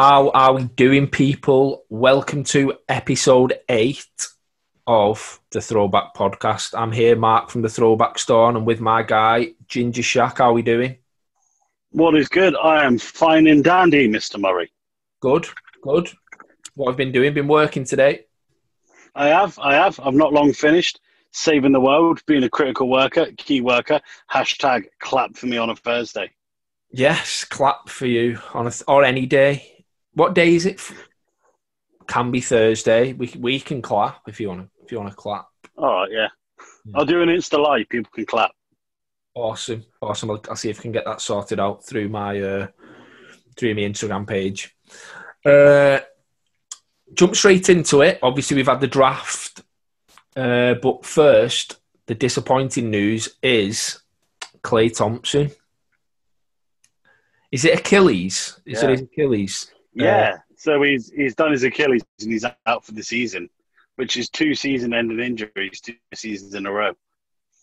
How are we doing, people? Welcome to episode eight of the Throwback Podcast. I'm here, Mark from the Throwback Store, and I'm with my guy, Ginger Shack. How are we doing? What is good? I am fine and dandy, Mr. Murray. Good, good. What I've been doing, been working today. I have, I have. I've not long finished saving the world, being a critical worker, key worker. Hashtag clap for me on a Thursday. Yes, clap for you on a, or any day. What day is it? Can be Thursday. We we can clap if you want to. If you want to clap. All right, yeah. I'll do an Insta live. People can clap. Awesome, awesome. I'll, I'll see if I can get that sorted out through my uh, through my Instagram page. Uh, jump straight into it. Obviously, we've had the draft, uh, but first, the disappointing news is Klay Thompson. Is it Achilles? Is Yeah. it Achilles? Yeah. so he's he's done his Achilles and he's out for the season, which is two season-ending injuries, two seasons in a row.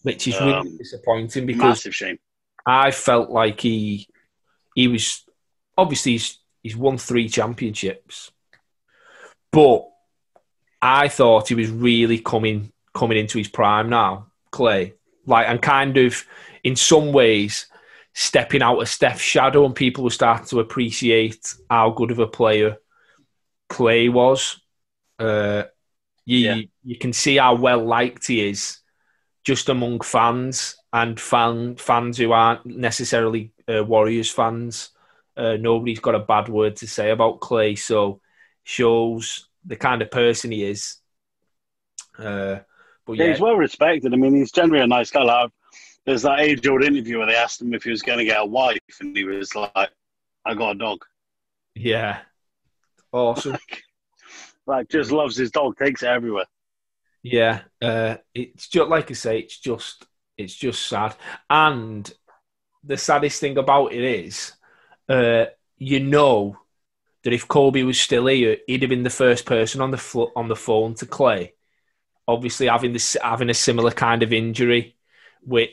Which is really Um, disappointing because Massive shame. I felt like he he was obviously he's, he's won three championships, but I thought he was really coming coming into his prime now, Klay. Like and kind of in some ways stepping out of Steph's shadow, and people were starting to appreciate how good of a player Klay was. Uh, you Yeah. you can see how well liked he is just among fans and fan fans who aren't necessarily uh, Warriors fans. Uh, nobody's got a bad word to say about Klay, so shows the kind of person he is. Uh, but Yeah, yeah, he's well respected. I mean, he's generally a nice guy. Like, there's that age-old interview where they asked him if he was going to get a wife, and he was like, "I got a dog." yeah, awesome. Like, just loves his dog, takes it everywhere. Yeah, uh, it's just like I say, it's just it's just sad. And the saddest thing about it is, uh, you know, that if Kobe was still here, he'd have been the first person on the flo- on the phone to Klay. Obviously, having this having a similar kind of injury, which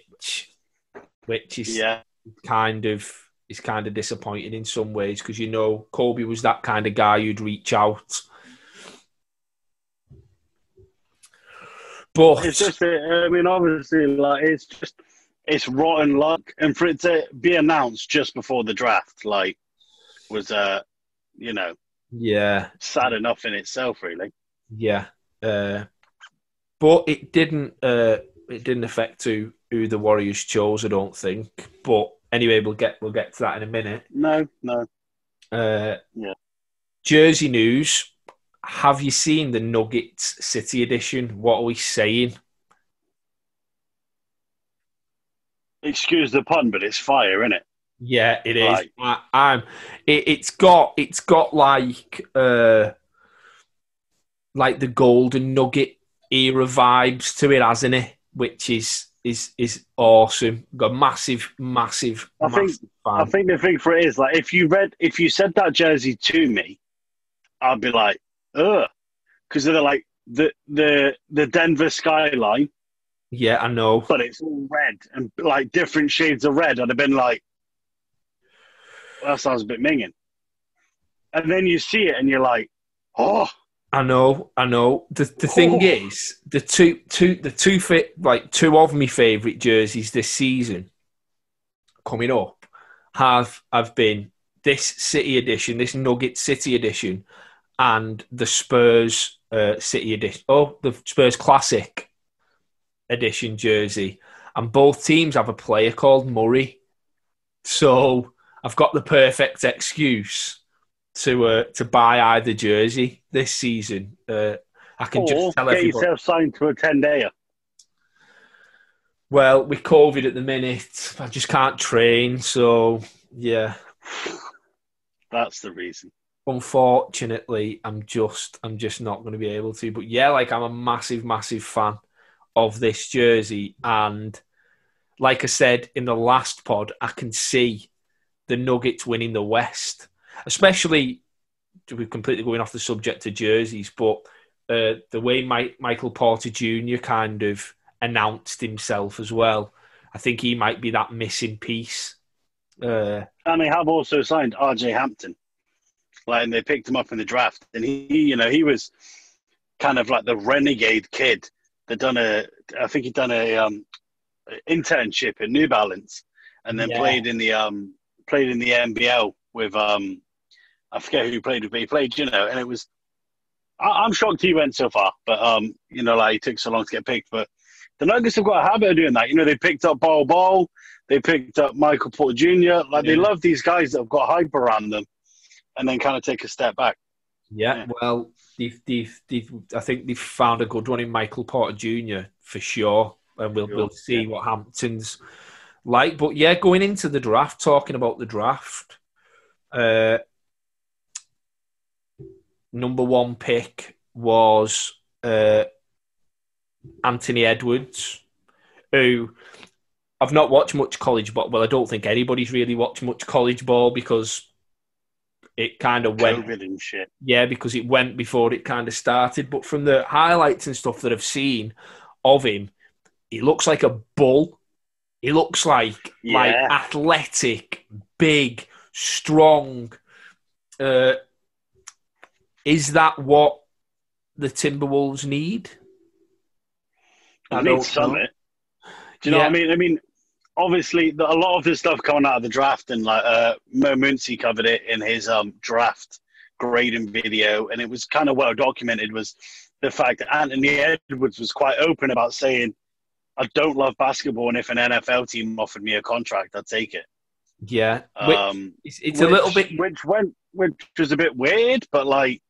which is Yeah, kind of is kind of disappointing in some ways because you know Kobe was that kind of guy who'd reach out. But it's just. I mean, obviously, like it's just it's rotten luck, and for it to be announced just before the draft, like, was uh, you know, yeah, sad enough in itself, really. yeah, uh, but it didn't. Uh, it didn't affect who who the Warriors chose. I don't think. But anyway, we'll get we'll get to that in a minute. No, no. Uh, Yeah. Jersey news. Have you seen the Nuggets City edition? What are we saying? Excuse the pun, but it's fire, isn't it? Yeah, it is. Right. I, I'm. It, it's got. It's got like. Uh, like the golden nugget era vibes to it, hasn't it? Which is is is awesome. Got massive, massive, I think- fan. I think the thing for it is like if you read if you said that jersey to me, I'd be like, ugh, because they're like the the the Denver skyline, yeah, I know. but it's all red and like different shades of red. I'd have been like, well, that sounds a bit minging. And then you see it and you're like, oh, I know, I know. The the thing Oh. is, the two two the two fit like two of my favourite jerseys this season coming up have have been this City edition, this Nugget City edition, and the Spurs uh, City edition. Oh, the Spurs Classic edition jersey, and both teams have a player called Murray. So I've got the perfect excuse to uh, to buy either jersey this season. Uh, I can or just tell get everybody. yourself signed to a 10 dayer. Well, with COVID at the minute, I just can't train. So yeah, That's the reason. unfortunately, I'm just I'm just not going to be able to. But yeah, like I'm a massive, massive fan of this jersey, and like I said in the last pod, I can see the Nuggets winning the West, especially. We're completely going off the subject of jerseys, but uh, the way Mike, Michael Porter Jr. kind of announced himself as well, I think he might be that missing piece. Uh, And they have also signed RJ Hampton. like, and they picked him up in the draft, and he, you know, he was kind of like the renegade kid that done a, I think he'd done a um, internship at New Balance, and then Yeah. played in the um, played in the NBL with um, I forget who played with, but he played, you know, and it was. I, I'm shocked he went so far, but um, you know, like he took so long to get picked, but. The Nuggets have got a habit of doing that. You know, they picked up Bol Bol, they picked up Michael Porter Jr. Like they love these guys that have got hype around them, and then kind of take a step back. Yeah, Yeah. well, they've, they've, they've, I think they've found a good one in Michael Porter Jr. for sure, and we'll Sure, we'll see yeah. what Hampton's like. But yeah, going into the draft, talking about the draft, uh, number one pick was uh, Anthony Edwards, who I've not watched much college ball. Well, I don't think anybody's really watched much college ball because it kind of went COVID and shit. yeah, because it went before it kind of started. But from the highlights and stuff that I've seen of him, he looks like a bull. He looks like like athletic, big, strong. Uh, is that what the Timberwolves need? I, I need don't some Do you know Yeah. what I mean? I mean, obviously, the, a lot of the stuff coming out of the draft, and like uh, Mo Muncy covered it in his um, draft grading video, and it was kind of well documented. Was the fact that Anthony Edwards was quite open about saying, "I don't love basketball, and if an NFL team offered me a contract, I'd take it." Yeah, Which- Um, it's, it's a little bit. which went, which was a bit weird, but like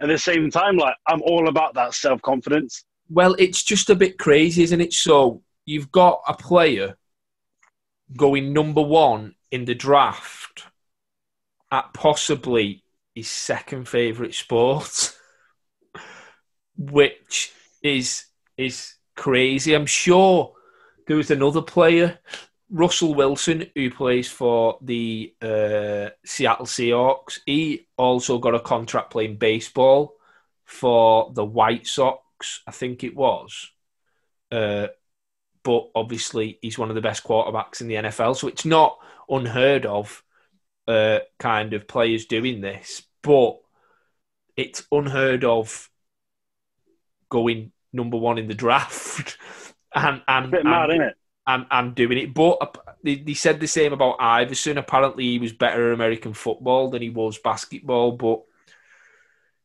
at the same time, like I'm all about that self confidence. Well, it's just a bit crazy, isn't it? So you've got a player going number one in the draft at possibly his second favourite sport, which is is crazy. I'm sure there was another player, Russell Wilson, who plays for the uh, Seattle Seahawks. He also got a contract playing baseball for the White Sox, I think it was. Uh, but obviously, he's one of the best quarterbacks in the NFL, so it's not unheard of. Uh, kind of players doing this, but it's unheard of going number one in the draft and and, A bit and mad, isn't it? And, and doing it. But uh, they, they said the same about Iverson. Apparently, he was better at American football than he was basketball. But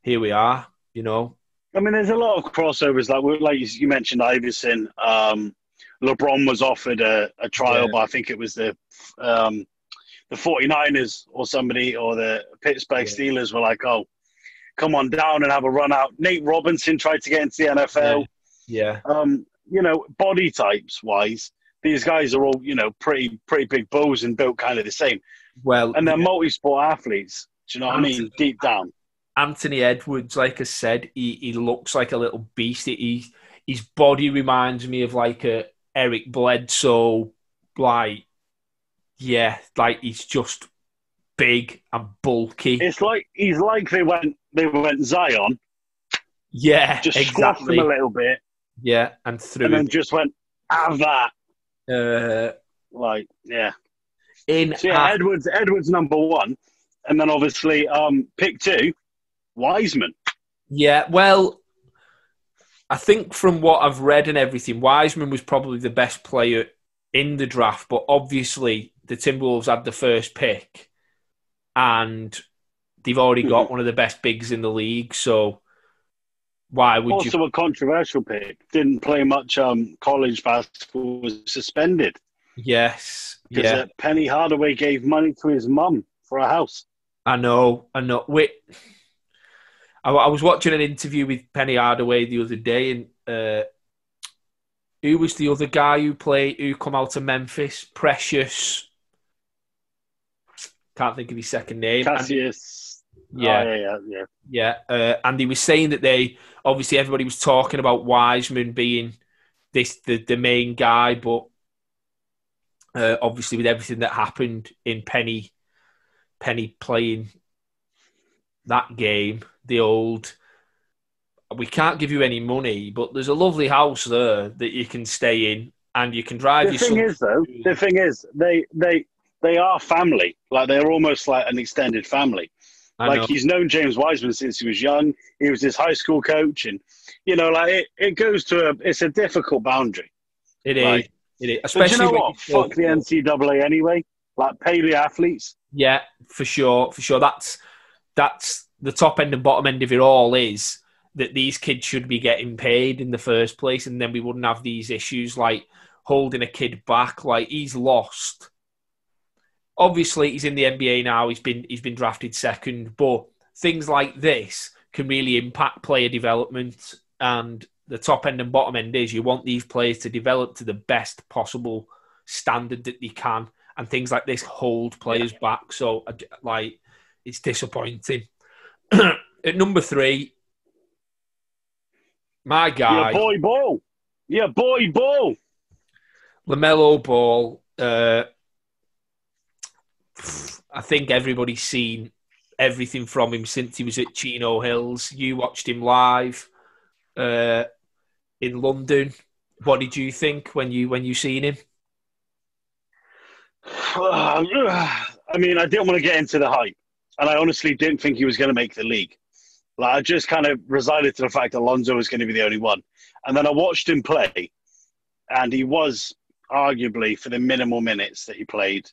here we are, you know. I mean, there's a lot of crossovers. Like, like you- mentioned, Iverson. Um, LeBron was offered a, a trial, Yeah. but I think it was the um, the 49ers or somebody or the Pittsburgh Yeah. Steelers were like, "Oh, come on down and have a run out." Nate Robinson tried to get into the NFL. Yeah, Um, you know, body types wise, these guys are all you know pretty pretty big bulls and built kind of the same, well, and they're yeah. multi-sport athletes. Do you know what I mean? Deep down. Anthony Edwards, like I said, he, he looks like a little beast. He, his body reminds me of like a Eric Bledsoe, like yeah, like he's just big and bulky. It's like he's like they went they went Zion, yeah, just exactly. them a little bit, Yeah, and threw and then him just went have that. Uh, Like yeah. in. So yeah, Edwards Edwards number one, and then obviously um pick two, Wiseman. Yeah, well, I think from what I've read and everything, Wiseman was probably the best player in the draft, but obviously the Timberwolves had the first pick and they've already got one of the best bigs in the league, so why would also you? a controversial pick. Didn't play much um college basketball. Was suspended Yes, because yeah, uh, Penny Hardaway gave money to his mum for a house. I know, I know. Wait, I, I was watching an interview with Penny Hardaway the other day, and uh, who was the other guy who played who come out of Memphis? Precious. Can't think of his second name. And- Cassius. Yeah, Oh, yeah, yeah, yeah. yeah. Uh, and he was saying that they obviously everybody was talking about Wiseman being this the, the main guy, but uh, obviously with everything that happened in Penny, Penny playing that game, the old. We can't give you any money, but there's a lovely house there that you can stay in, and you can drive The thing is, though, the thing is, they they they are family. Like they're almost like an extended family. I like know. he's known James Wiseman since he was young. He was his high school coach, and you know, like it, it goes to a it's a difficult boundary. It is. Right. It is. Especially you know what? you Fuck the NCAA anyway. Like pay the athletes. Yeah, for sure, for sure. That's that's the top end and bottom end of it all is that these kids should be getting paid in the first place, and then we wouldn't have these issues like holding a kid back. Like he's lost. Obviously, he's in the NBA now. He's been he's been drafted second, but things like this can really impact player development. And the top end and bottom end is you want these players to develop to the best possible standard that they can and things like this hold players back. So, like, it's disappointing. At number three, my Yeah, guy, boy, ball. Yeah, boy, ball. Lamelo Ball. Uh, I think everybody's seen everything from him since he was at Chino Hills. You watched him live uh, in London. What did you think when you when you seen him? I mean, I didn't want to get into the hype, and I honestly didn't think he was going to make the league. Like, I just kind of resigned to the fact that Alonso was going to be the only one. And then I watched him play, and he was arguably, for the minimal minutes that he played,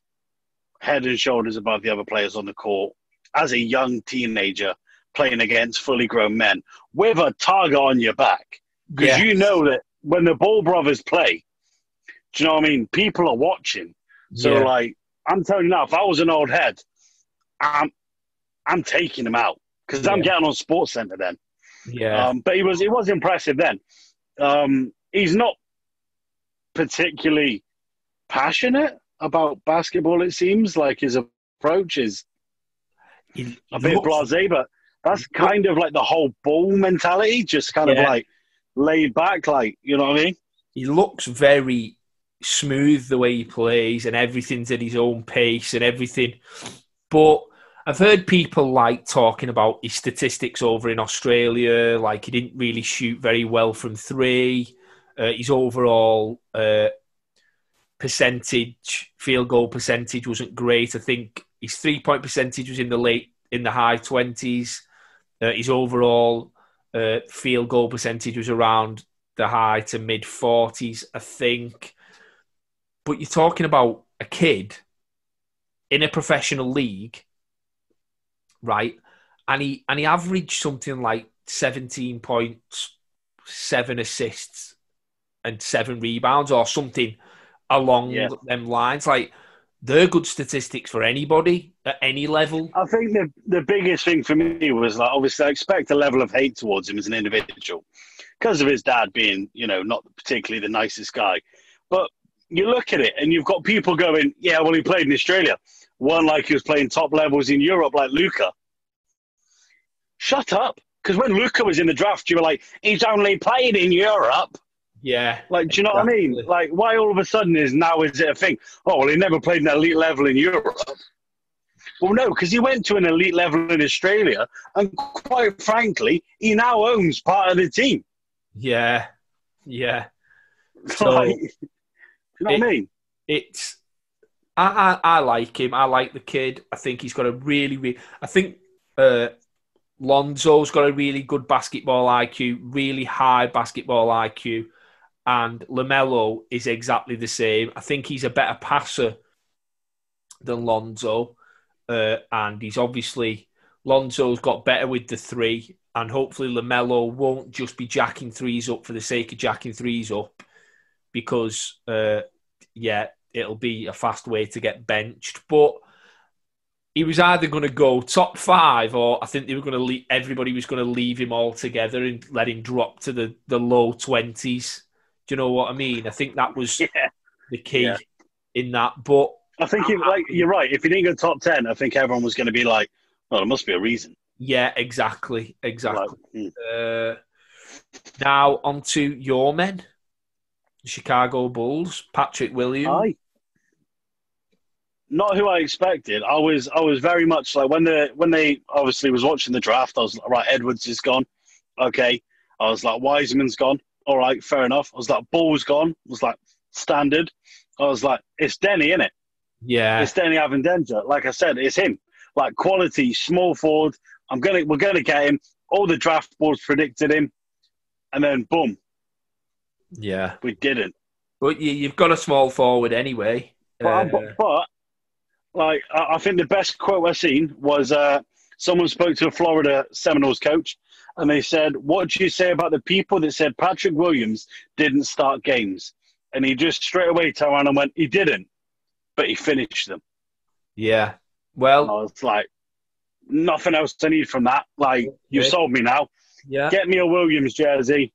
head and shoulders above the other players on the court as a young teenager playing against fully grown men with a target on your back. Because Yeah. you know that when the Ball brothers play, do you know what I mean? People are watching. So Yeah. like, I'm telling you now, if I was an old head, I'm I'm taking him out because I'm getting on Sports Center then. yeah, Um, but he was he was impressive then. Um, he's not particularly passionate about basketball. It seems like his approach is He- a bit blasé, but that's kind of like the whole ball mentality, just kind of like laid back, like you know what I mean? he looks very smooth the way he plays and everything's at his own pace and everything. But I've heard people like talking about his statistics over in Australia, like he didn't really shoot very well from three. Uh, his overall uh, percentage, field goal percentage, wasn't great. I think his three point percentage was in the late, in the high twenties. Uh, his overall uh, field goal percentage was around the high to mid 40s, I think. But you're talking about a kid in a professional league, right? And he and he averaged something like 17 points, seven assists, and seven rebounds, or something along Yeah. them lines. Like they're good statistics for anybody at any level. I think the the biggest thing for me was like obviously I expect a level of hate towards him as an individual because of his dad being you know not particularly the nicest guy. But you look at it and you've got people going, yeah, well he played in Australia, one like he was playing top levels in Europe like Luka. Shut up, because when Luka was in the draft, you were like, he's only played in Europe. Yeah, Like, do you know what I mean? Like, why all of a sudden is now is it a thing? Oh, well, he never played an elite level in Europe. Well, no, because he went to an elite level in Australia, and quite frankly, he now owns part of the team. yeah, yeah. So, like, you know what I mean? it's I, I I like him. I like the kid. I think he's got a really, really. I think uh, Lonzo's got a really good basketball IQ, really high basketball IQ, and Lamelo is exactly the same. I think he's a better passer than Lonzo, uh, and he's obviously Lonzo's got better with the three, and hopefully Lamelo won't just be jacking threes up for the sake of jacking threes up, because uh, yeah, it'll be a fast way to get benched. But he was either going to go top five, or I think they were going to leave. Everybody was going to leave him altogether and let him drop to the the low twenties. Do you know what I mean? I think that was Yeah. the key Yeah. in that. But I think, it, like, you're right. If he didn't go top 10, I think everyone was going to be like, well, there must be a reason. yeah, exactly, exactly. Like, hmm. Uh, now on to your men, Chicago Bulls, Patrick Williams. Aye. Not who I expected. I was I was very much like when the when they obviously was watching the draft. I was like, right, Edwards is gone. Okay. I was like Wiseman's gone. All right, fair enough. I was like Ball's gone. I was like standard. I was like it's Deni, it Yeah, It's Deni Avdija. Like I said, it's him. like quality small forward. I'm gonna we're gonna get him. All the draft boards predicted him, and then boom, Yeah, we didn't. but you, you've got a small forward anyway. But, Uh, but, but like I, I think the best quote I've seen was uh, someone spoke to a Florida Seminoles coach, and they said, "What do you say about the people that said Patrick Williams didn't start games?" And he just straight away turned around and went, "He didn't, but he finished them." yeah. And Well, I was like, "Nothing else I need from that. Like you sold me now. yeah. Get me a Williams jersey."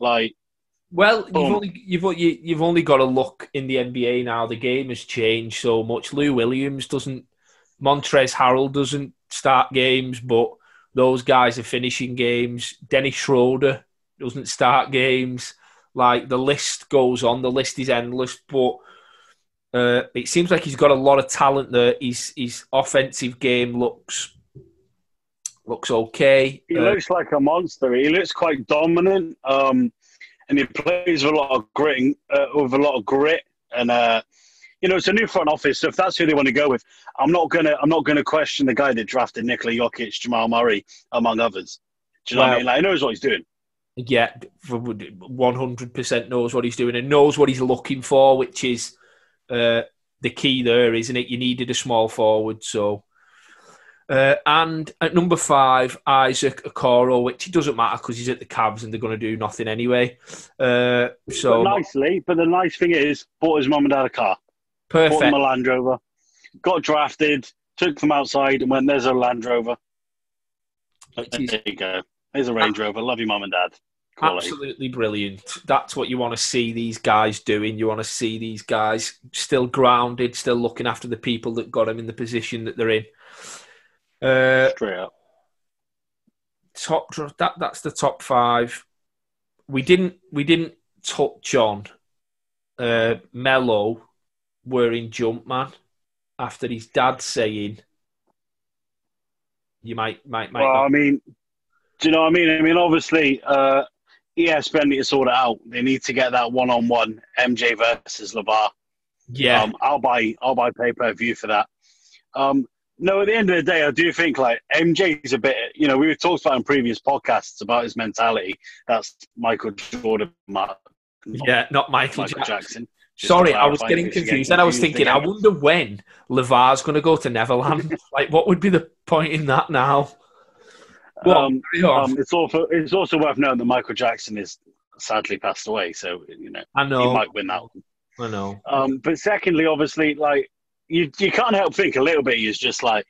Like Well, you've only you've you, you've only got to look in the NBA now. The game has changed so much. Lou Williams doesn't, Montrezl Harrell doesn't start games, but those guys are finishing games. Dennis Schroeder doesn't start games. Like the list goes on. The list is endless, but. Uh, it seems like he's got a lot of talent there. His his offensive game looks looks okay. he Uh, looks like a monster. He looks quite dominant, um, and he plays with a lot of grit, uh, with a lot of grit, and uh, you know it's a new front office. So if that's who they want to go with, I'm not gonna I'm not gonna question the guy that drafted Nikola Jokic, Jamal Murray, among others. Do you know what I mean? Like, he knows what he's doing. yeah, one hundred percent knows what he's doing and knows what he's looking for, which is uh, the key there, isn't it? You needed a small forward, so. Uh, and at number five, Isaac Okoro, which it doesn't matter because he's at the Cavs and they're going to do nothing anyway. Uh, so but nicely, but the nice thing is, bought his mum and dad a car, bought perfect. him a Land Rover, got drafted, took them outside, and went, "There's a Land Rover." Which is There you go. There's a Range Rover. Love you, mum and dad. Quality. Absolutely brilliant. That's what you want to see these guys doing. You want to see these guys still grounded, still looking after the people that got them in the position that they're in. Uh, Straight up. top that that's the top five. We didn't we didn't touch on uh, Melo wearing Jumpman after his dad saying you might might might Well, not I mean, do you know what I mean? I mean, obviously, uh, ESPN need to sort it out. They need to get that one-on-one MJ versus LaVar. yeah Um, I'll buy, I'll buy pay-per-view for that. Um, no, at the end of the day, I do think like MJ's a bit. You know, we've talked about in previous podcasts about his mentality. That's Michael Jordan, Mark, yeah not Michael, Michael Jackson. Jackson. Sorry, I was getting in case you get confused. Then I was thinking, I wonder when LaVar's going to go to Neverland. like, what would be the point in that now? On, Um, um, it's also it's also worth noting that Michael Jackson is sadly passed away, so you know I know he might win that one. I know. Um, but secondly, obviously, like you, you can't help think a little bit. He's just like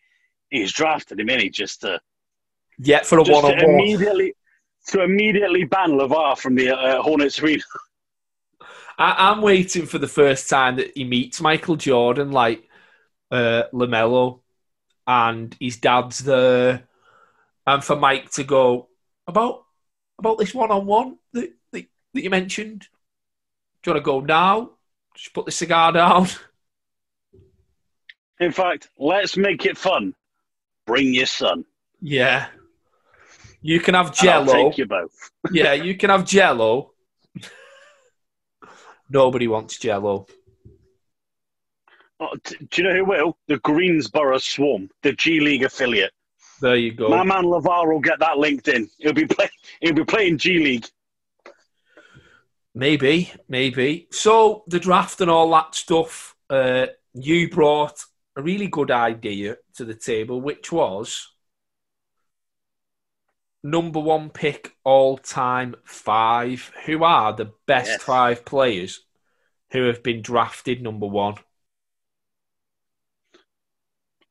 he's drafted him in. He just to, Yeah, for a one on one immediately to immediately ban LaVar from the uh, Hornets arena. I, I'm waiting for the first time that he meets Michael Jordan, like uh, Lamelo, and his dad's there, and for Mike to go about about this one on one that that you mentioned. Do you want to go now? Just put the cigar down. In fact, let's make it fun. Bring your son. Yeah. You can have and I'll Gelo. take you both. Yeah, you can have Gelo. Nobody wants Gelo. Oh, do you know who will? The Greensboro Swarm, the G League affiliate. There you go. My man LaVar will get that linked in. He'll be play- He'll be playing G League. Maybe, maybe. So the draft and all that stuff. Uh, you brought a really good idea to the table, which was number one pick all time five. Who are the best Yes. five players who have been drafted number one?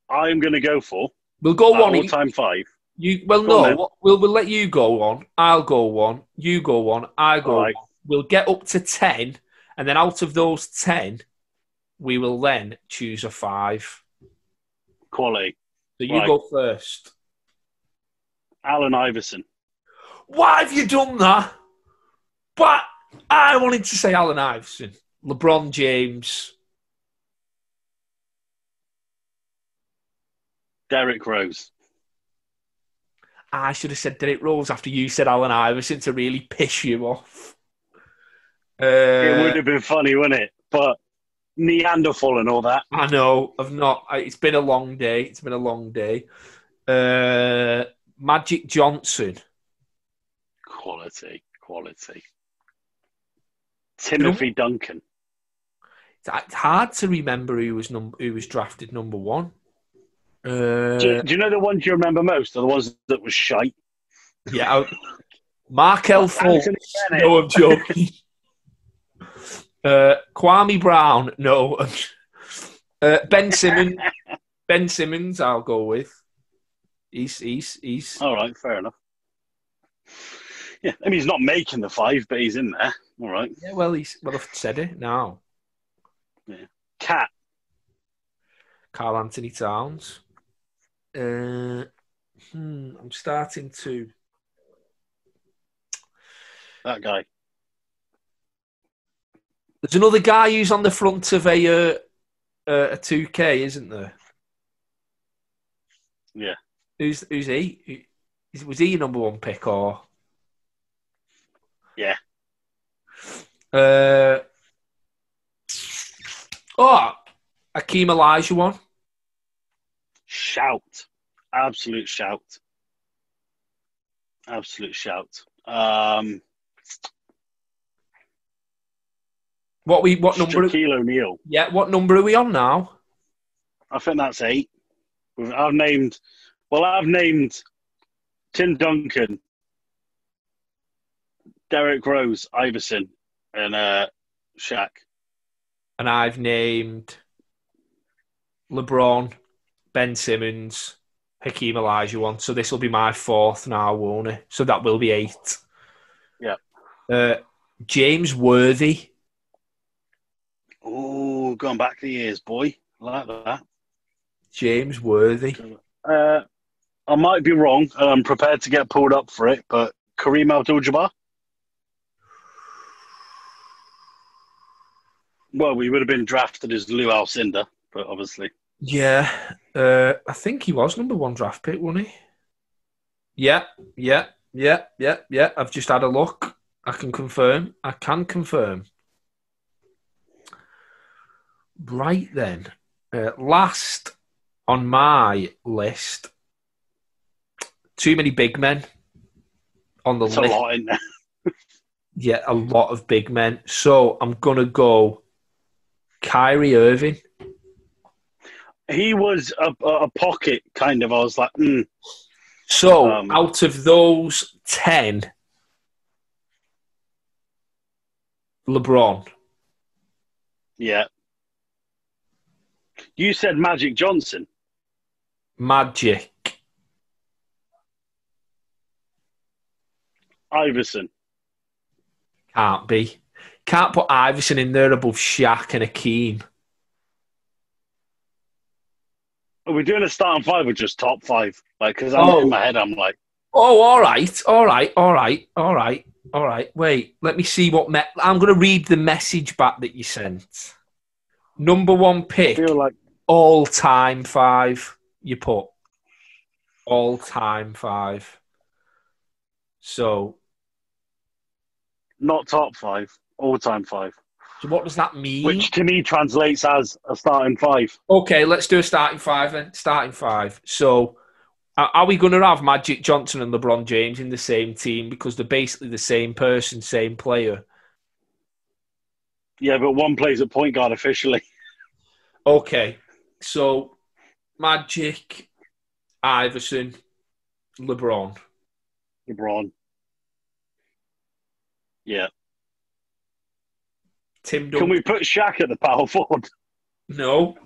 I'm going to go for We'll go one. each. time five. You well, Go no. We'll we'll let you go on. I'll go one. You go one. I go right. one. We'll get up to ten, and then out of those ten, we will then choose a five. Quality. So you Right. go first. Allen Iverson. Why have you done that? But I wanted to say Allen Iverson, LeBron James. Derrick Rose. I should have said Derrick Rose after you said Allen Iverson to really piss you off. It Uh, would have been funny, wouldn't it? But Neanderthal and all that. I know. I've not. It's been a long day. It's been a long day. Uh, Magic Johnson. Quality, quality. Timothy Duncan. It's hard to remember who was num- who was drafted number one. Uh, Do, do you know the ones you remember most? Are the ones that was shite? yeah, I, Markelle Fultz. No, I'm joking. uh, Kwame Brown. No. uh, ben Simmons. Ben Simmons. I'll go with. He's he's he's. All right, fair enough. Yeah, I mean he's not making the five, but he's in there. All right. Yeah, well, he's well. I've said it now. Cat. Karl-Anthony Towns. Uh, hmm, I'm starting to. That guy. There's another guy who's on the front of a uh, uh, a 2K, isn't there? Yeah. Who's who's he? Was he your number one pick or? Yeah. Uh. Oh, Akeem Olajuwon. Shout. Absolute shout. Absolute shout. Um, What we what number? Shaquille O'Neal. Yeah, what number are we on now? I think that's eight. I've named, well, I've named Tim Duncan, Derrick Rose, Iverson, and uh, Shaq. And I've named LeBron, Ben Simmons, Hakeem Olajuwon. So this will be my fourth now, won't it? So that will be eight. Yeah. Uh, James Worthy. Oh, going back the years, boy. Like that. James Worthy. Uh, I might be wrong, and I'm prepared to get pulled up for it, but Kareem Abdul-Jabbar. Well, we would have been drafted as Lew Alcindor, but obviously, Yeah. Uh, I think he was number one draft pick, wasn't he? Yeah, yeah, yeah, yeah, yeah. I've just had a look. I can confirm. I can confirm. Right then. Uh, last on my list, too many big men on the it's list. lot in there. Yeah, a lot of big men. So I'm going to go Kyrie Irving. He was a, a pocket kind of. I was like, mm, So Um, out of those 10, LeBron. yeah. You said Magic Johnson. Magic. Iverson. Can't be. Can't put Iverson in there above Shaq and Akeem. Are we doing a starting five or just top five? Like, because I'm Oh. in my head, I'm like, Oh, all right, all right, all right, all right, all right. Wait, let me see what. Me- I'm going to read the message back that you sent. Number one pick, like all time five. You put all time five. So, not top five, all time five, so what does that mean? which to me translates as a starting five. Okay, let's do a starting five then. Starting five. So, are are we going to have Magic Johnson and LeBron James in the same team because they're basically the same person, same player? Yeah, but one plays at point guard officially. Okay, so Magic, Iverson, LeBron. LeBron. Yeah. Tim Duncan. Can we put Shaq at the power forward? No.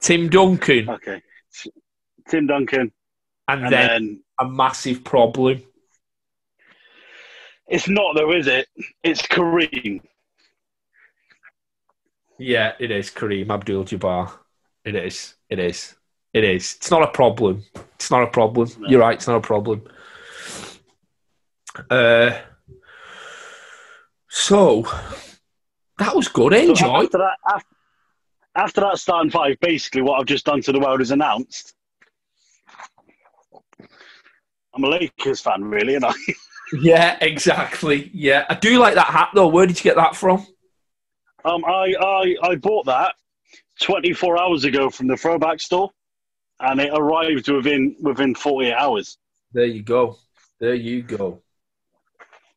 Tim Duncan. Okay. Tim Duncan. And, And then, then a massive problem. it's not though, is it? It's Kareem. Yeah, it is Kareem Abdul Jabbar. It is. It is. It is. It's not a problem. It's not a problem. No. You're right. It's not a problem. Uh, so that was good. So Enjoy. after that, after, after that starting five, basically what I've just done to the world is announced. I'm a Lakers fan, really, and I Yeah, exactly. Yeah, I do like that hat though. Where did you get that from? Um, I, I I bought that 24 hours ago from the throwback store, and it arrived within within 48 hours. There you go. There you go.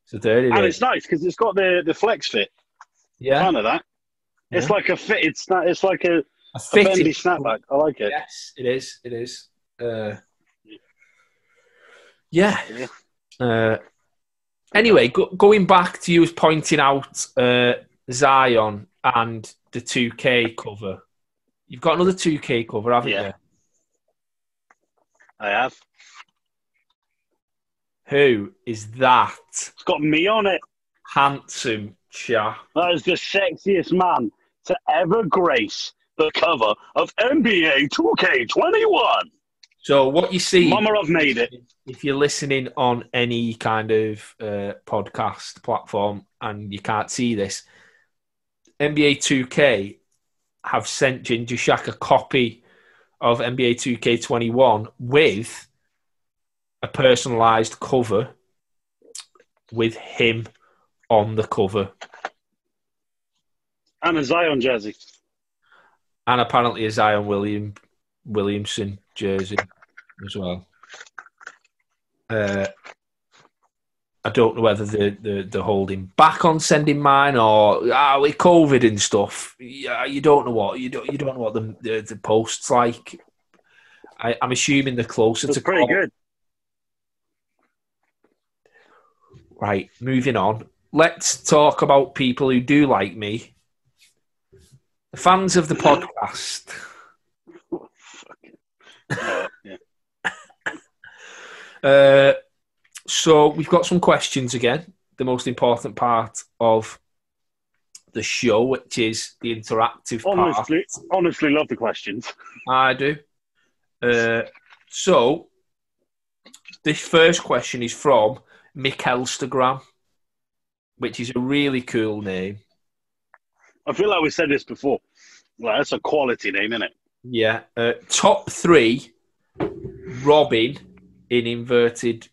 So there it And is. it's nice because it's got the the flex fit. Yeah, Fan of that. It's like a fit. It's not. It's like a, a a fitted- bendy snapback. I like it. Yes, it is. It is. Uh, yeah. Yeah. Uh, anyway, go, going back to you was pointing out uh, Zion and the 2K cover. You've got another 2K cover, haven't Yeah. you? I have. Who is that It's got me on it. handsome chap? That is the sexiest man to ever grace the cover of NBA 2K21. So what you see, Mama, I've made it. if you're listening on any kind of uh, podcast platform and you can't see this, NBA 2K have sent Ginger Shack a copy of NBA 2K21 with a personalized cover with him on the cover And a Zion jersey. and apparently a Zion William Williamson jersey as well. Uh, I don't know whether they're, they're, they're holding back on sending mine or ah, with COVID and stuff. Yeah, you don't know what you don't you don't know what the the, the posts like. I, I'm assuming they're closer It's to pretty call- good. Right, moving on. Let's talk about people who do like me. The fans of the podcast. Uh, yeah. Uh, so we've got some questions again. The most important part of the show, which is the interactive part. Honestly, honestly, love the questions. I do. Uh, so this first question is from Mikelstagram, which is a really cool name. I feel like we said this before. Like, that's a quality name, isn't it? Yeah. Uh, top three, Robin in inverted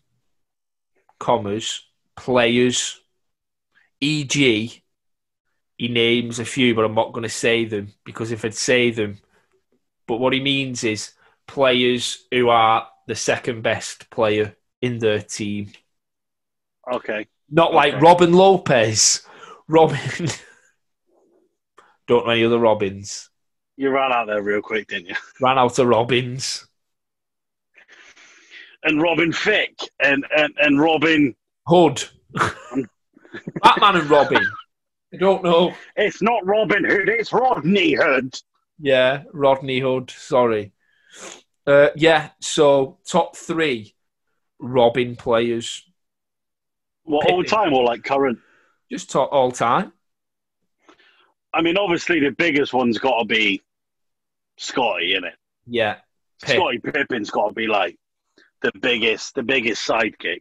commas, players, e.g., he names a few, but I'm not going to say them because if I'd say them, but what he means is players who are the second best player in their team. Okay. Not like Okay. Robin Lopez. Robin. Don't know any other Robins. You ran out there real quick, didn't you? Ran out of Robins. And Robin Fick and, and, and Robin. Hood. Batman and Robin. I don't know. It's not Robin Hood, it's Rodney Hood. Yeah, Rodney Hood. Sorry. Uh, yeah, so top three Robin players. What, all time or like current? Just all time. I mean, obviously, the biggest one's got to be Scottie, isn't it? Yeah. Pip. Scottie Pippen's got to be like the biggest, the biggest sidekick.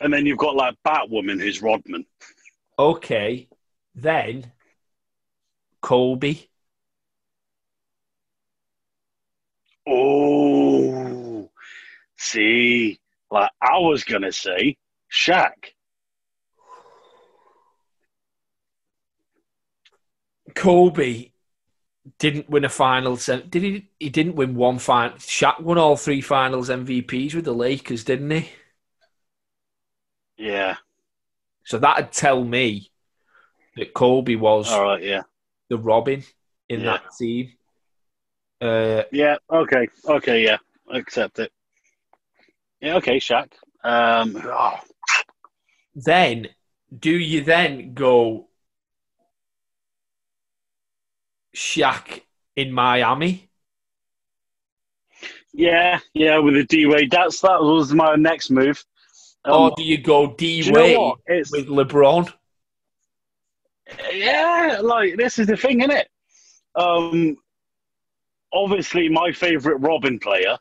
And then you've got like Batwoman, who's Rodman. Okay. Then Kobe. Oh, see, like I was gonna say, Shaq. Kobe didn't win a finals. Did he? He didn't win one final. Shaq won all three finals MVPs with the Lakers, didn't he? Yeah. So that'd tell me that Kobe was All right. Yeah. the Robin in Yeah. that team. Uh, Yeah. Okay. Okay. Yeah. Accept it. Yeah. Okay. Shaq. Um. oh, then, do you then go Shaq in Miami? yeah. Yeah. With the D Wade, that's that was my next move. Um, or do you go D do you know Wade with LeBron? yeah. Like this is the thing, isn't it? Um. Obviously, my favorite Robin player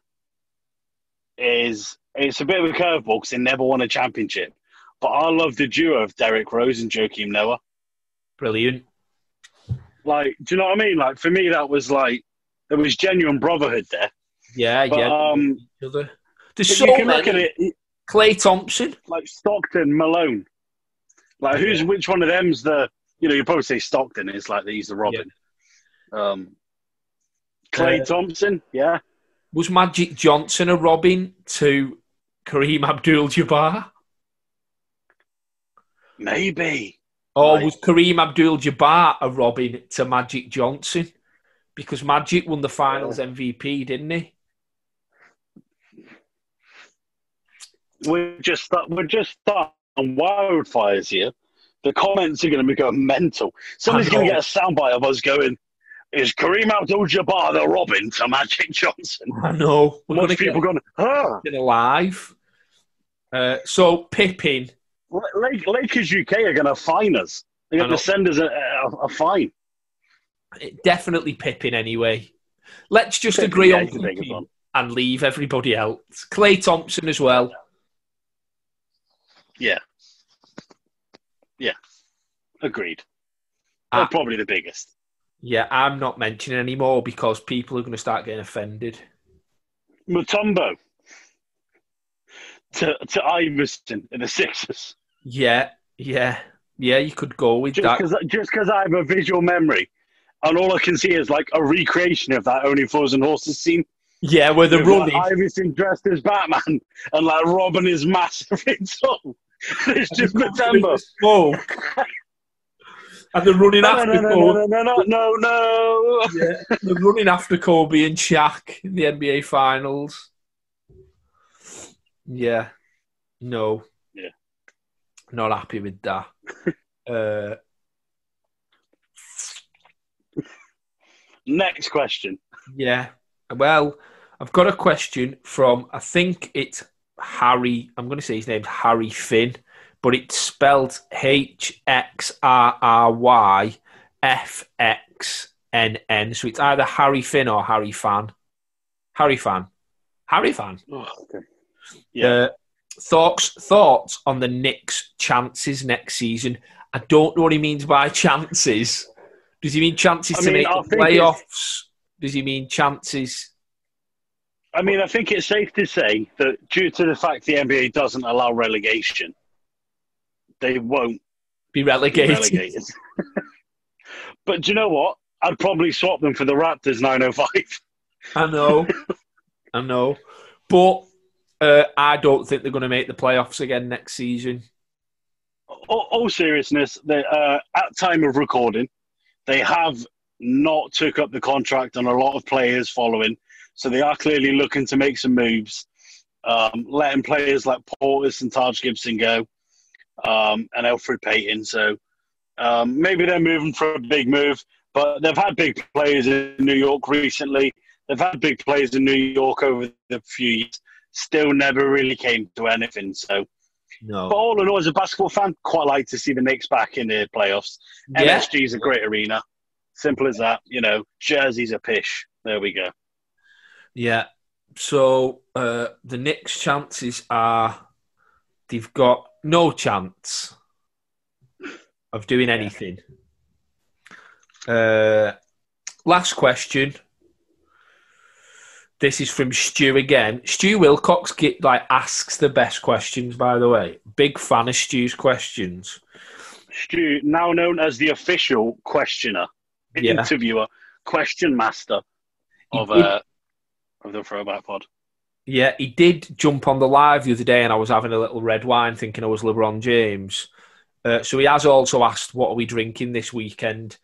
is it's a bit of a curveball because they never won a championship. But I love the duo of Derrick Rose and Joakim Noah. Brilliant. Like, do you know what I mean? Like for me, that was like there was genuine brotherhood there. Yeah, But, yeah. um. There's so you can look at it Klay Thompson. like Stockton, Malone. Like who's which one of them's the you know, you probably say Stockton is like he's the Robin. Um, Klay Uh, Thompson, yeah. Was Magic Johnson a Robin to Kareem Abdul-Jabbar, Maybe. or Right. was Kareem Abdul-Jabbar a Robin to Magic Johnson? Because Magic won the Finals MVP, didn't he? We're just we're just starting on wildfires here. The comments are going to become mental. Somebody's going to get a soundbite of us going, "Is Kareem Abdul-Jabbar the Robin to Magic Johnson?" I know. We're Most going people going, "Huh." get alive. Uh, so Pippen, Lake, Lakers UK are going to fine us. They're going to send us a, a, a fine. definitely Pippen anyway. Let's just Pippen, agree yeah, on he's the biggest Pippen one. and leave everybody else. Klay Thompson as well. Yeah. Yeah. Agreed. Ah. They're probably the biggest. Yeah, I'm not mentioning anymore because people are going to start getting offended. Mutombo to, to Iverson in the Sixers. Yeah, yeah, yeah. You could go with Just that. because just 'cause I have a visual memory. And all I can see is like a recreation of that Only and Horses scene. Yeah, where With, running. Like, Iverson dressed as Batman and like Robin is massive in. It's just Mutombo. Smoke. and they're running No, after no, no, Kobe. no, no, no, no, no. Yeah, they're running after Kobe and Shaq in the NBA Finals. Yeah, no. Not happy with that. uh, Next question. yeah. Well, I've got a question from, I think it's Harry. I'm going to say his name's Harry Finn, but it's spelled H X R R Y F X N N. So it's either Harry Finn or Harry Fan. Harry Fan. Harry Fan. Oh, okay. Yeah. Uh, thoughts thoughts on the Knicks' chances next season? I don't know what he means by chances. Does he mean chances I to mean, make I the playoffs? Does he mean chances? I mean, I think it's safe to say that due to the fact the NBA doesn't allow relegation, they won't Be be relegated. relegated. but do you know what? I'd probably swap them for the Raptors 905. I know, I know, but uh, I don't think they're going to make the playoffs again next season. all, all seriousness, they, uh, at time of recording, they have not took up the contract on a lot of players following. So they are clearly looking to make some moves, um, letting players like Portis and Taj Gibson go, um, and Elfrid Payton. So um, maybe they're moving for a big move, but they've had big players in New York recently. They've had big players in New York over the few years. Still never really came to anything. So No, but all in all, as a basketball fan, quite like to see the Knicks back in the playoffs. yeah, MSG is a great arena. Simple as that. You know, Jersey's a pish. There we go. Yeah. So uh, the Knicks' chances are they've got no chance of doing anything. Uh, last question. This is from Stu again. Stu Wilcox get, like asks the best questions. By the way, big fan of Stu's questions. Stu, now known as the official questioner, Yeah. interviewer, question master of He uh, of the Throwback Pod. Yeah, he did jump on the live the other day, and I was having a little red wine, thinking I was LeBron James. Uh, so he has also asked, "What are we drinking this weekend?"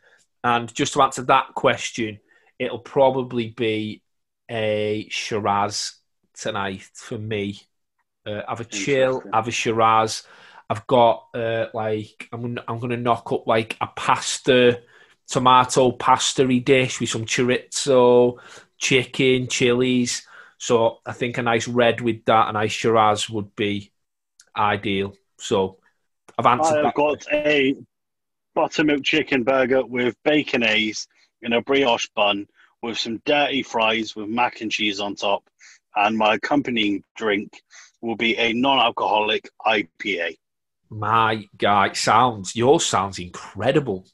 And just to answer that question, it'll probably be a Shiraz tonight for me. Uh, have a chill, have a Shiraz. I've got uh, like I'm gonna, I'm gonna knock up like a pasta, tomato pasta dish with some chorizo, chicken, chilies. So I think a nice red with that, a nice Shiraz would be ideal. So I've answered I've got a buttermilk chicken burger with bacon A's in a brioche bun with some dirty fries with mac and cheese on top. And my accompanying drink will be a non alcoholic IPA. My guy sounds yours sounds incredible.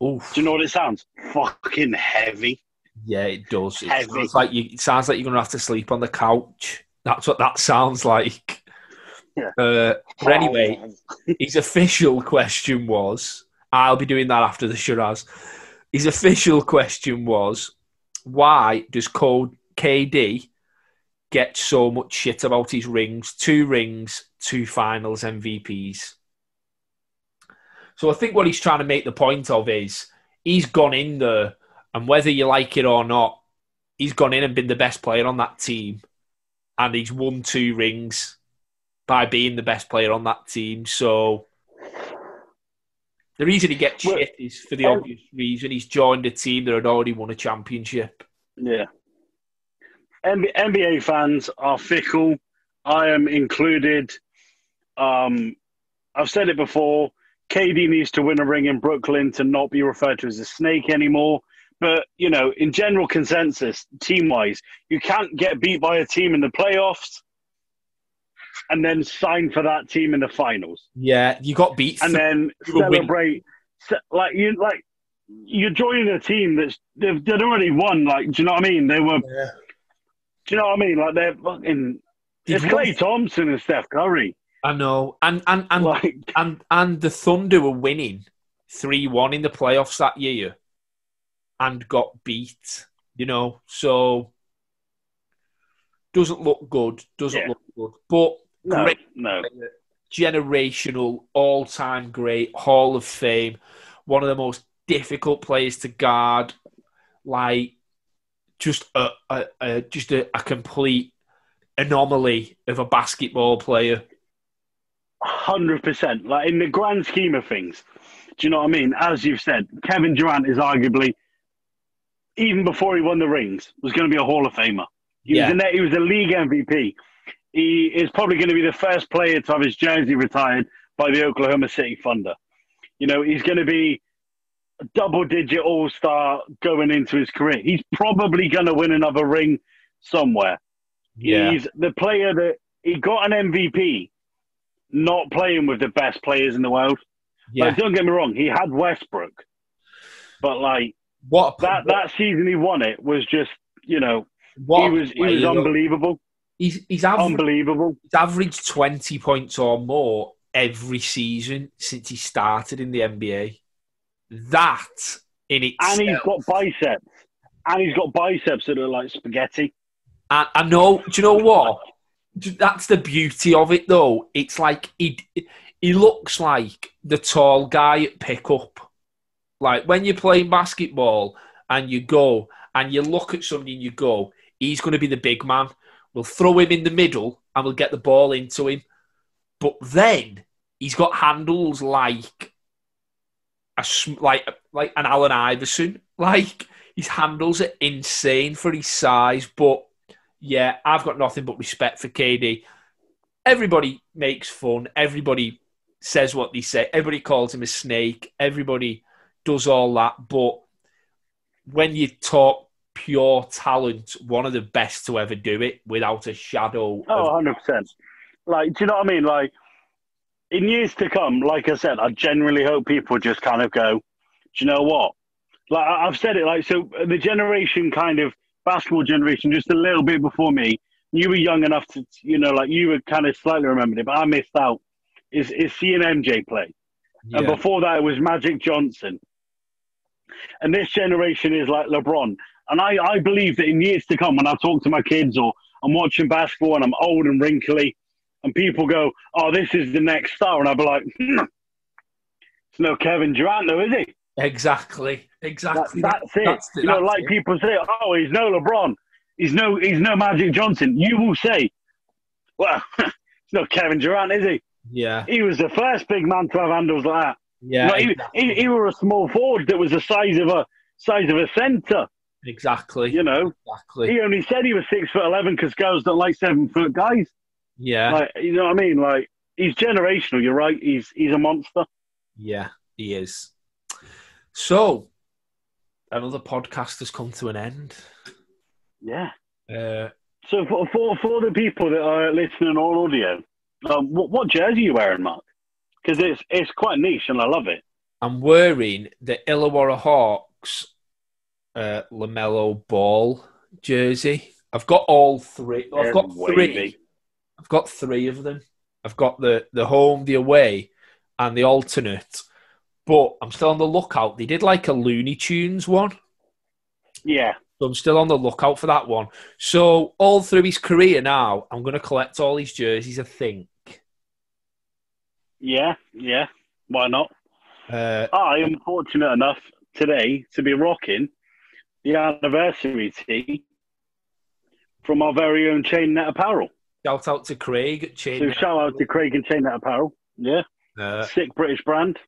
Oh Do you know what it sounds? Fucking heavy. yeah, it does. It Heavy. sounds like you. It sounds like you're gonna have to sleep on the couch. That's what that sounds like. Yeah. Uh, but anyway, his official question was, I'll be doing that after the Shiraz. His official question was, why does Code KD get so much shit about his rings? Two rings, two finals MVPs. So I think what he's trying to make the point of is he's gone in there, and whether you like it or not, he's gone in and been the best player on that team, and he's won two rings by being the best player on that team. So the reason he gets Well, shit is for the um, obvious reason he's joined a team that had already won a championship. Yeah. NBA, NBA fans are fickle. I am included. Um, I've said it before. KD needs to win a ring in Brooklyn to not be referred to as a snake anymore. But, you know, in general consensus, team wise, you can't get beat by a team in the playoffs and then sign for that team in the finals. Yeah, you got beat. And then You were winning. celebrate. ce- Like, you, like, you're joining a team that's they've, they'd already won. Like, do you know what I mean? They were Yeah. do you know what I mean? Like they're fucking. They've It's won. Klay Thompson and Steph Curry. I know, and and and Like, and and the Thunder were winning three one in the playoffs that year, and got beat. You know, so doesn't look good. Doesn't Yeah. look good. But no, Great. no. generational, all time great, Hall of Fame, one of the most difficult players to guard. Like just a, a, a just a, a complete anomaly of a basketball player. Hundred percent. Like in the grand scheme of things, do you know what I mean? As you've said, Kevin Durant is arguably, even before he won the rings, was going to be a Hall of Famer. He Yeah. was a he was a league MVP. He is probably going to be the first player to have his jersey retired by the Oklahoma City Thunder. You know, he's going to be a double-digit All-Star going into his career. He's probably going to win another ring somewhere. Yeah, He's the player that he got an MVP, not playing with the best players in the world. yeah. Like, don't get me wrong, he had Westbrook, but like What that that season he won it was just you know what he was he was unbelievable, He's he's averaged, unbelievable. he's averaged twenty points or more every season since he started in the NBA. That in itself, And he's got biceps, and he's got biceps that are like spaghetti. I, I know. Do you know what? That's the beauty of it, though. It's like he he looks like the tall guy at pickup. Like when you're playing basketball and you go and you look at somebody and you go, he's going to be the big man. We'll throw him in the middle and we'll get the ball into him. But then he's got handles like a like like an Allen Iverson. Like his handles are insane for his size, but yeah, I've got nothing but respect for KD. Everybody makes fun. Everybody says what they say. Everybody calls him a snake. Everybody does all that. But when you talk pure talent, one of the best to ever do it without a shadow Oh, of 100 percent. Like, do you know what I mean? Like, in years to come, like I said, I genuinely hope people just kind of go, do you know what? Like I've said it, like so the generation kind of basketball generation, just a little bit before me, you were young enough to, you know, like you were kind of slightly remembered it, but I missed out. Is is seeing MJ play, and before that it was Magic Johnson, and this generation is like LeBron. And I, I believe that in years to come, when I talk to my kids or I'm watching basketball and I'm old and wrinkly, and people go, "Oh, this is the next star," and I'll be like, hmm, "It's no Kevin Durant, though, is he?" Exactly. That, Exactly. that's it. That's the- you know, that's like it. people say, "Oh, he's no LeBron. He's no he's no Magic Johnson." You will say, "Well, it's no Kevin Durant, is he?" Yeah. He was the first big man to have handles like that. Yeah. Like, he, exactly. he, he were a small forward that was the size of a size of a centre. Exactly. You know, Exactly. he only said he was six foot eleven because girls don't like seven foot guys. Yeah. Like, you know what I mean? Like, he's generational. You're right. He's he's a monster. Yeah, he is. So, another podcast has come to an end. Yeah. Uh, So for for, for the people that are listening on audio, um, what, what jersey are you wearing, Mark? Because it's it's quite niche and I love it. I'm wearing the Illawarra Hawks uh, LaMelo Ball jersey. I've got all three. I've got three. I've got three of them. I've got the, the home, the away, and the alternate. but I'm still on the lookout. They did like a Looney Tunes one. Yeah. So I'm still on the lookout for that one. So all through his career now, I'm going to collect all his jerseys. I think. Yeah, yeah. Why not? Uh, I am fortunate enough today to be rocking the anniversary tee from our very own Chain Net Apparel. shout out to Craig at Chain. So shout out to Craig and Chain Net Apparel. Yeah, Uh, sick British brand.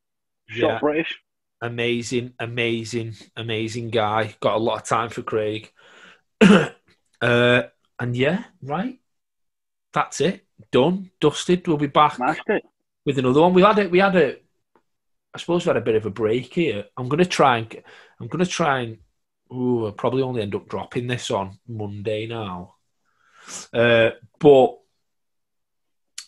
Shot yeah, British. amazing, amazing, amazing guy. Got a lot of time for Craig. uh, and yeah, right. That's it. Done. Dusted. We'll be back. With another one. We had it. We had a. I suppose we had a bit of a break here. I'm gonna try and. I'm gonna try and. Ooh, I'll probably only end up dropping this on Monday now. Uh, but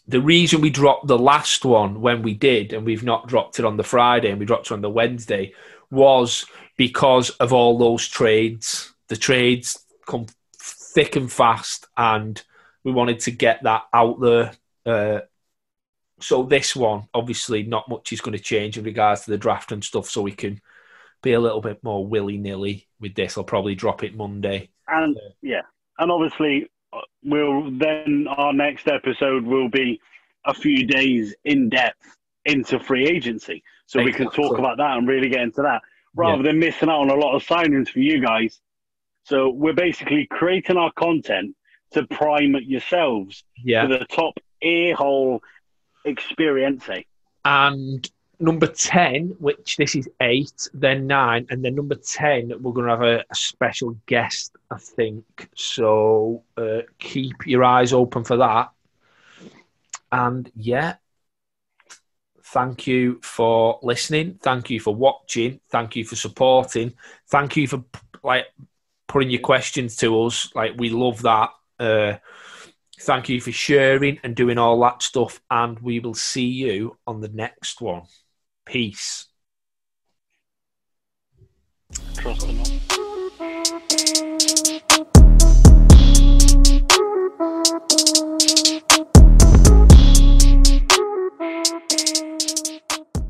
the reason we dropped the last one when we did, and we've not dropped it on the Friday, and we dropped it on the Wednesday, was because of all those trades. The trades come thick and fast, and we wanted to get that out there. Uh, so this one, obviously, not much is going to change in regards to the draft and stuff. So we can be a little bit more willy nilly with this. I'll probably drop it Monday. And yeah, and obviously, uh, we'll then our next episode will be a few days in depth into free agency, so we can talk about that and really get into that rather than missing out on a lot of signings for you guys. So we're basically creating our content to prime yourselves Yeah. for the top ear hole experience. And number 10, which this is eight, then nine, and then number 10, we're going to have a, a special guest, I think. So uh, keep your eyes open for that. And yeah, thank you for listening. Thank you for watching. Thank you for supporting. Thank you for like putting your questions to us. Like we love that. Uh, thank you for sharing and doing all that stuff. And we will see you on the next one. Peace.